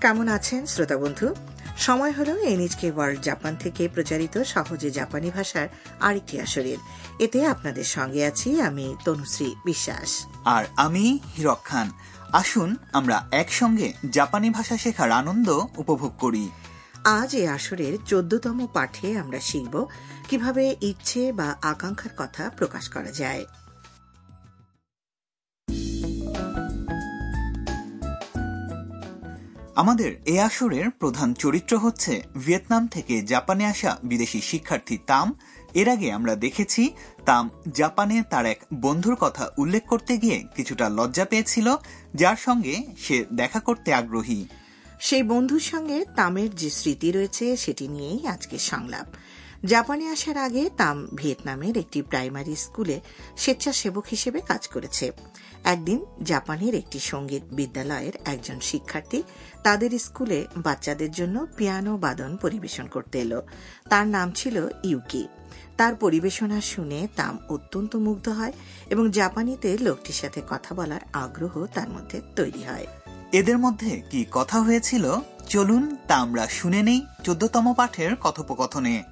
কেমন আছেন শ্রোতা বন্ধু? সময় হলো এনএচকে ওয়ার্ল্ড জাপান থেকে প্রচারিত সহজে জাপানি ভাষার আরেকটি আসরের। এতে আপনাদের সঙ্গে আছি আমি তনুশ্রী বিশ্বাস। আর আমি হিরক খান। আসুন আমরা একসঙ্গে জাপানি ভাষা শেখার আনন্দ উপভোগ করি। আজ এই আসরের চোদ্দতম পাঠে আমরা শিখব কীভাবে ইচ্ছে বা আকাঙ্ক্ষার কথা প্রকাশ করা যায়। আমাদের এ আসরের প্রধান চরিত্র হচ্ছে ভিয়েতনাম থেকে জাপানে আসা বিদেশি শিক্ষার্থী তাম। এর আগে আমরা দেখেছি, তাম জাপানে তার এক বন্ধুর কথা উল্লেখ করতে গিয়ে কিছুটা লজ্জা পেয়েছিল, যার সঙ্গে সে দেখা করতে আগ্রহী। সেই বন্ধুর সঙ্গে তামের যে স্মৃতি রয়েছে, সেটি নিয়েই আজকে সংলাপ। জাপানে আসার আগে তাম ভিয়েতনামের একটি প্রাইমারি স্কুলে স্বেচ্ছাসেবক হিসেবে কাজ করেছে। একদিন জাপানের একটি সংগীত বিদ্যালয়ের একজন শিক্ষার্থী তাদের স্কুলে বাচ্চাদের জন্য পিয়ানো বাদন পরিবেশন করতে এলো। তার নাম ছিল ইউকি। তার পরিবেশনা শুনে তাম অত্যন্ত মুগ্ধ হয় এবং জাপানিতে লোকটির সাথে কথা বলার আগ্রহ তার মধ্যে তৈরি হয়। এদের মধ্যে কি কথা হয়েছিল? চলুন তা আমরা শুনে নেই চোদ্দতম পাঠের কথোপকথনে।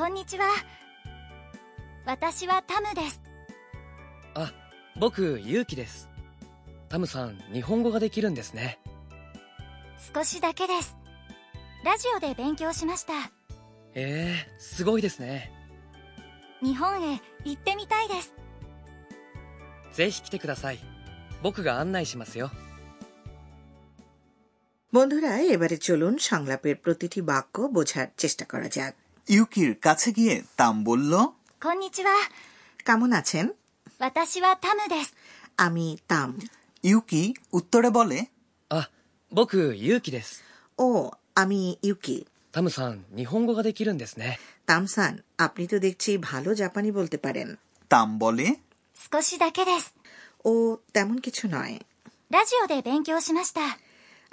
こんにちは私はタムですあ僕ユウキですタムさん日本語ができるんですね少しだけですラジオで勉強しましたええすごいですね日本へ行ってみたいです ぜひ来てください僕が案内しますよ বন্ধুরা এবারে চলুন সংলাপের প্রতিটি বাক্য বোঝার চেষ্টা করা যাক ইউকির কাছে গিয়ে তাম বলল こんにちは কেমন আছেন 私はタムです আমি তাম ইউকি উত্তরে বলে あ僕ユウキです ও আমি ইউকি タムさん日本語ができるんですね তামসান আপনি তো দেখছি ভালো জাপানি বলতে পারেন তাম বলে 少しだけです ও তেমন কিছু নয় ラジオで勉強しました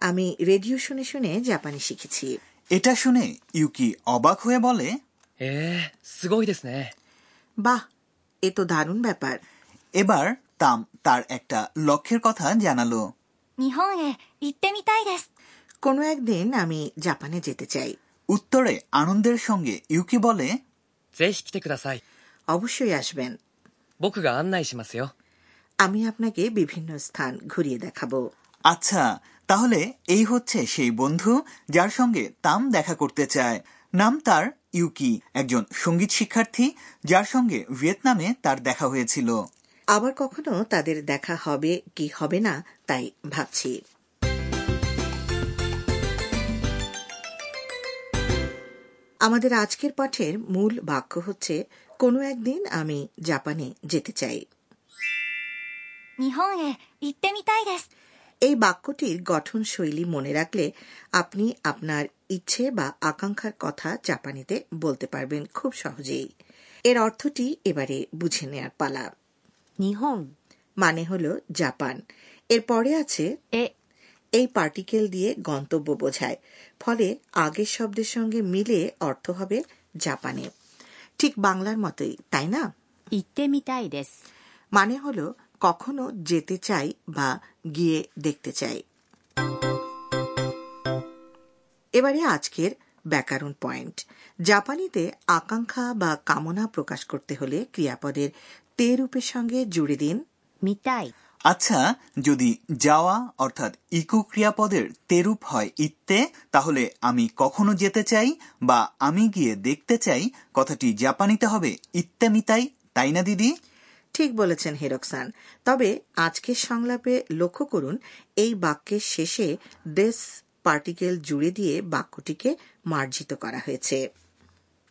আমি রেডিও শুনে শুনে জাপানি শিখেছি এটা শুনে ইউকি অবাক হয়ে বলে বাহ এ তো দারুণ ব্যাপার। এবার তাম তার একটা লক্ষ্যের কথা জানালো। কোনো একদিন আমি জাপানে যেতে চাই। উত্তরে আনন্দের সঙ্গে ইউকি বলে অবশ্যই আসবেন। আমি আপনাকে বিভিন্ন স্থান ঘুরিয়ে দেখাবো। আচ্ছা তাহলে এই হচ্ছে সেই বন্ধু যার সঙ্গে তাম দেখা করতে চায় নাম তার ইউকি একজন সঙ্গীত শিক্ষার্থী যার সঙ্গে ভিয়েতনামে তার দেখা হয়েছিল আবার কখনো তাদের দেখা হবে কি হবে না তাই ভাবছি আমাদের আজকের পাঠের মূল বাক্য হচ্ছে কোনো একদিন আমি জাপানে যেতে চাই 日本へ行ってみたいです এই বাক্যটির গঠনশৈলী মনে রাখলে আপনি আপনার ইচ্ছে বা আকাঙ্ক্ষার কথা জাপানিতে বলতে পারবেন খুব সহজেই। এর অর্থটি এবারে বুঝে নেয়ার পালা। নিহং মানে হল জাপান। এর পরে আছে এ। এই পার্টিকেল দিয়ে গন্তব্য বোঝায়। ফলে আগের শব্দের সঙ্গে মিলে অর্থ হবে জাপানে। ঠিক বাংলার মতোই তাই না? মানে হলো কখনো যেতে চাই বা গিয়ে দেখতে চাই। এবারে আজকের ব্যাকরণ পয়েন্ট। জাপানিতে আকাঙ্ক্ষা বা কামনা প্রকাশ করতে হলে ক্রিয়াপদের তে রূপের সঙ্গে জুড়ে দিন। মিটাই আচ্ছা যদি যাওয়া অর্থাৎ ইকো ক্রিয়াপদের তেরূপ হয় ইত্তে তাহলে আমি কখনো যেতে চাই বা আমি গিয়ে দেখতে চাই? কথাটি জাপানিতে হবে ইত্তে মিতাই তাই না দিদি? ঠিক বলেছেন হিরকসান। তবে আজকের সংলাপে লক্ষ্য করুন এই বাক্যের শেষে দেশ পার্টিকেল জুড়ে দিয়ে বাক্যটিকে মার্জিত করা হয়েছে।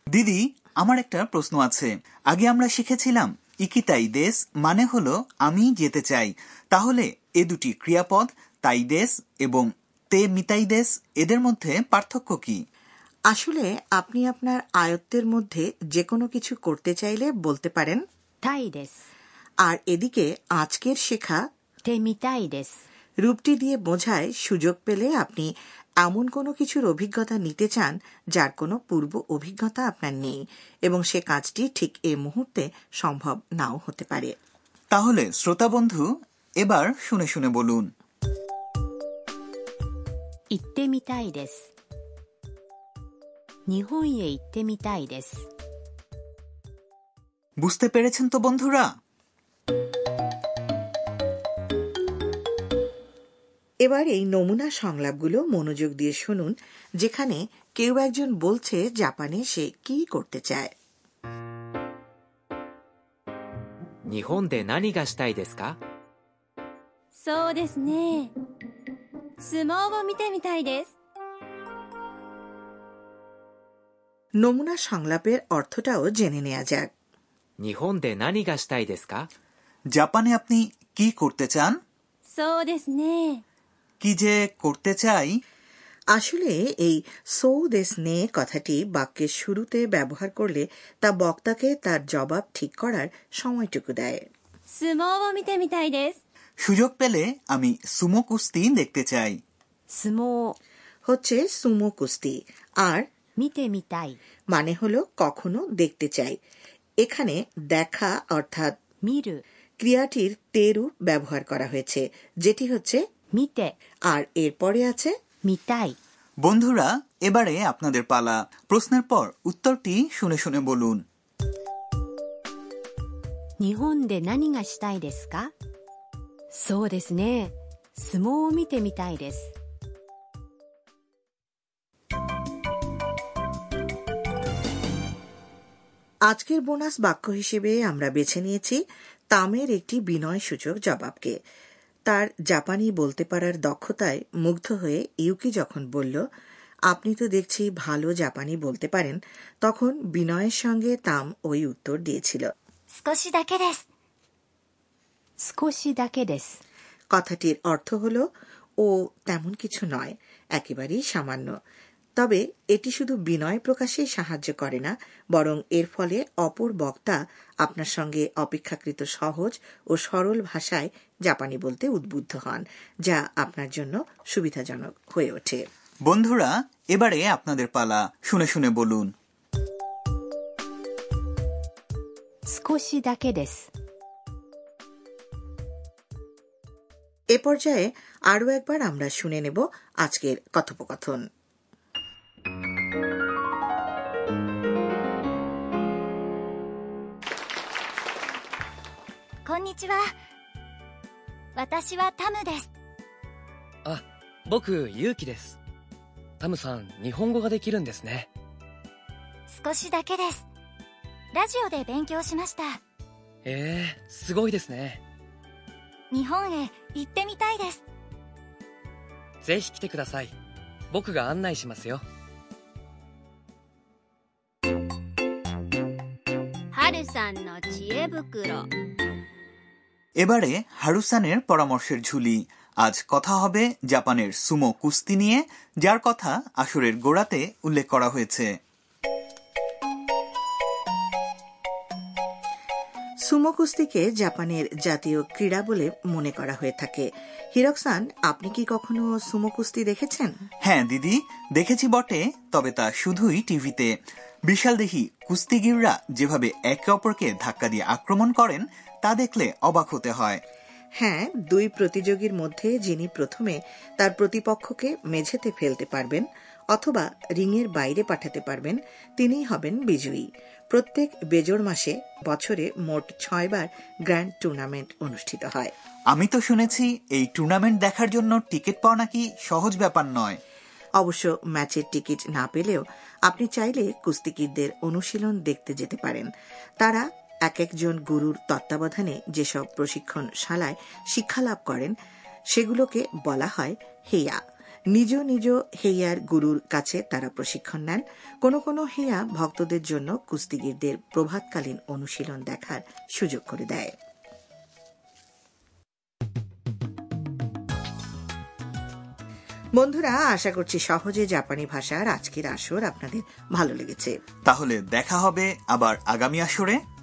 দিদি আমার একটা প্রশ্ন আছে। আগে আমরা শিখেছিলাম ইকিতাই দেশ মানে হল আমি যেতে চাই। তাহলে এ দুটি ক্রিয়াপদ তাই দেশ এবং তে মিতাই দেশ এদের মধ্যে পার্থক্য কি? আসলে আপনি আপনার আয়ত্তের মধ্যে যে কোনো কিছু করতে চাইলে বলতে পারেন। তাই দেশ আর এদিকে আজকের শেখা রূপটি দিয়ে বোঝায় সুযোগ পেলে আপনি এমন কোনো কিছুর অভিজ্ঞতা নিতে চান যার কোনো পূর্ব অভিজ্ঞতা আপনার নেই এবং সে কাজটি ঠিক এই মুহূর্তে সম্ভব নাও হতে পারে। তাহলে শ্রোতা বন্ধু এবার শুনে শুনে বলুন। বুঝতে পেরেছেন তো বন্ধুরা? এবার এই নমুনা সংলাপগুলো মনোযোগ দিয়ে শুনুন যেখানে কেউ একজন বলছে জাপানে সে কি করতে চায় 日本で何がしたいですかそうですね相撲を見てみたいです নমুনা সংলাপের অর্থটাও জেনে নেওয়া যাক 日本で何がしたいですか জাপানে আপনি কি করতে চান そうですね কি যে করতে চাই? আসলে এই সো দেশ নে কথাটি বাক্যের শুরুতে ব্যবহার করলে তা বক্তাকে তার জবাব ঠিক করার সময়টুকু দেয়। সুযোগ পেলে আমি সুমো কুস্তি দেখতে চাই। সুমো। হচ্ছে সুমো কুস্তি আর মিতে মিতাই মানে হল কখনো দেখতে চাই। এখানে দেখা অর্থাৎ মিরু। ক্রিয়াটির তেরু ব্যবহার করা হয়েছে যেটি হচ্ছে 見て আর এরপরে আছে 見たい বন্ধুরা এবারে আপনাদের পালা প্রশ্নের পর উত্তরটি শুনে শুনে বলুন 日本で何がしたいですかそうですね相撲を見てみたいです আজকের বোনাস বাক্য হিসেবে আমরা বেছে নিয়েছি তামের একটি বিনয় সূচক জবাবকে তার জাপানি বলতে পারার দক্ষতায় মুগ্ধ হয়ে ইউকি যখন বলল আপনি তো দেখছি ভালো জাপানি বলতে পারেন তখন বিনয়ের সঙ্গে তাম ওই উত্তর দিয়েছিল। কথাটির অর্থ হল ও তেমন কিছু নয় একেবারেই সামান্য। তবে এটি শুধু বিনয় প্রকাশেই সাহায্য করে না বরং এর ফলে অপর বক্তা আপনার সঙ্গে অপেক্ষাকৃত সহজ ও সরল ভাষায় জাপানি বলতে উদ্বুদ্ধ হন যা আপনার জন্য সুবিধাজনক হয়ে ওঠে বন্ধুরা এবারে আপনাদের পালা শুনে শুনে বলুন 少しだけです এ পর্যায়ে আরও একবার আমরা শুনে নেব আজকের কথোপকথন んにちは。私はタムです。あ僕勇気です。タムさん日本語ができるんですね。少しだけです。ラジオで勉強しました。ええすごいですね。日本へ行ってみたいです。ぜひ来てください。僕が案内しますよ。春さんの知恵袋 এবারে হারুসানের পরামর্শের ঝুলি। আজ কথা হবে জাপানের সুমো কুস্তি নিয়ে যার কথা আসরের গোড়াতে উল্লেখ করা হয়েছে। সুমো কুস্তিকে জাপানের জাতীয় ক্রীড়া বলে মনে করা হয়ে থাকে। হিরকসান আপনি কি কখনো সুমো কুস্তি দেখেছেন? হ্যাঁ দিদি দেখেছি বটে তবে তা শুধুই টিভিতে। বিশাল দেহি কুস্তিগিররা যেভাবে একে অপরকে ধাক্কা দিয়ে আক্রমণ করেন তা দেখলে অবাক হতে হয়। হ্যাঁ দুই প্রতিযোগীর মধ্যে যিনি প্রথমে তার প্রতিপক্ষকে মেঝেতে ফেলতে পারবেন অথবা রিংয়ের বাইরে পাঠাতে পারবেন তিনিই হবেন বিজয়ী। প্রত্যেক বেজোড় মাসে বছরে মোট ছয়বার গ্র্যান্ড টুর্নামেন্ট অনুষ্ঠিত হয়। আমি তো শুনেছি এই টুর্নামেন্ট দেখার জন্য টিকিট পাওয়া নাকি সহজ ব্যাপার নয়। অবশ্য ম্যাচের টিকিট না পেলেও আপনি চাইলে কুস্তিগিরদের অনুশীলন দেখতে যেতে পারেন। তারা এক একজন গুরুর তত্ত্বাবধানে যেসব প্রশিক্ষণ শালায় শিক্ষালাভ করেন, সেগুলোকে বলা হয় হেয়া। নিজ নিজ হেয়ার গুরুর কাছে তারা প্রশিক্ষণ নেন। কোনো কোনো হেয়া ভক্তদের জন্য কুস্তিগিরদের প্রভাতকালীন অনুশীলন দেখার সুযোগ করে দেয়। বন্ধুরা, আশা করছি সহজে জাপানি ভাষার আজকের আসর আপনাদের ভালো লেগেছে। তাহলে দেখা হবে আবার আগামী আসরে।